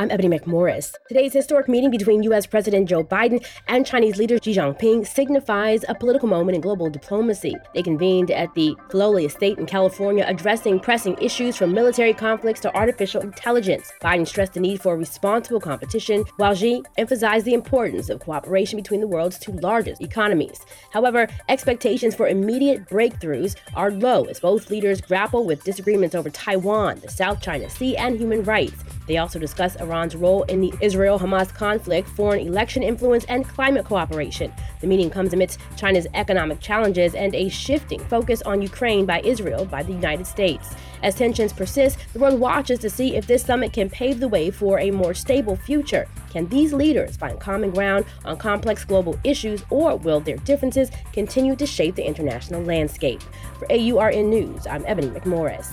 I'm Ebony McMorris. Today's historic meeting between U.S. President Joe Biden and Chinese leader Xi Jinping signifies a political moment in global diplomacy. They convened at the Filoli Estate in California, addressing pressing issues from military conflicts to artificial intelligence. Biden stressed the need for responsible competition, while Xi emphasized the importance of cooperation between the world's two largest economies. However, expectations for immediate breakthroughs are low as both leaders grapple with disagreements over Taiwan, the South China Sea, and human rights. They also discuss Iran's role in the Israel Hamas conflict, foreign election influence, and climate cooperation. The meeting comes amidst China's economic challenges and a shifting focus on Ukraine by Israel by the United States. As tensions persist, the world watches to see if this summit can pave the way for a more stable future. Can these leaders find common ground on complex global issues, or will their differences continue to shape the international landscape? For AURN News, I'm Ebony McMorris.